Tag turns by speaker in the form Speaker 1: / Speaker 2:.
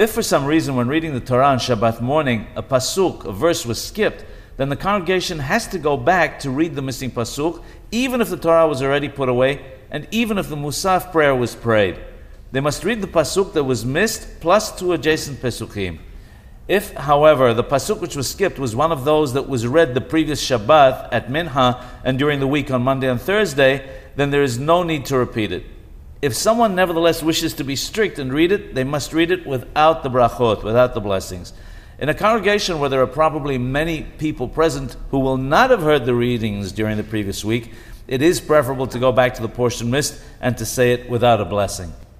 Speaker 1: If for some reason when reading the Torah on Shabbat morning, a pasuk, a verse was skipped, then the congregation has to go back to read the missing pasuk, even if the Torah was already put away, and even if the Musaf prayer was prayed. They must read the pasuk that was missed plus two adjacent pesukim. If, however, the pasuk which was skipped was one of those that was read the previous Shabbat at Minha and during the week on Monday and Thursday, then there is no need to repeat it. If someone nevertheless wishes to be strict and read it, they must read it without the brachot, without the blessings. In a congregation where there are probably many people present who will not have heard the readings during the previous week, it is preferable to go back to the portion missed and to say it without a blessing.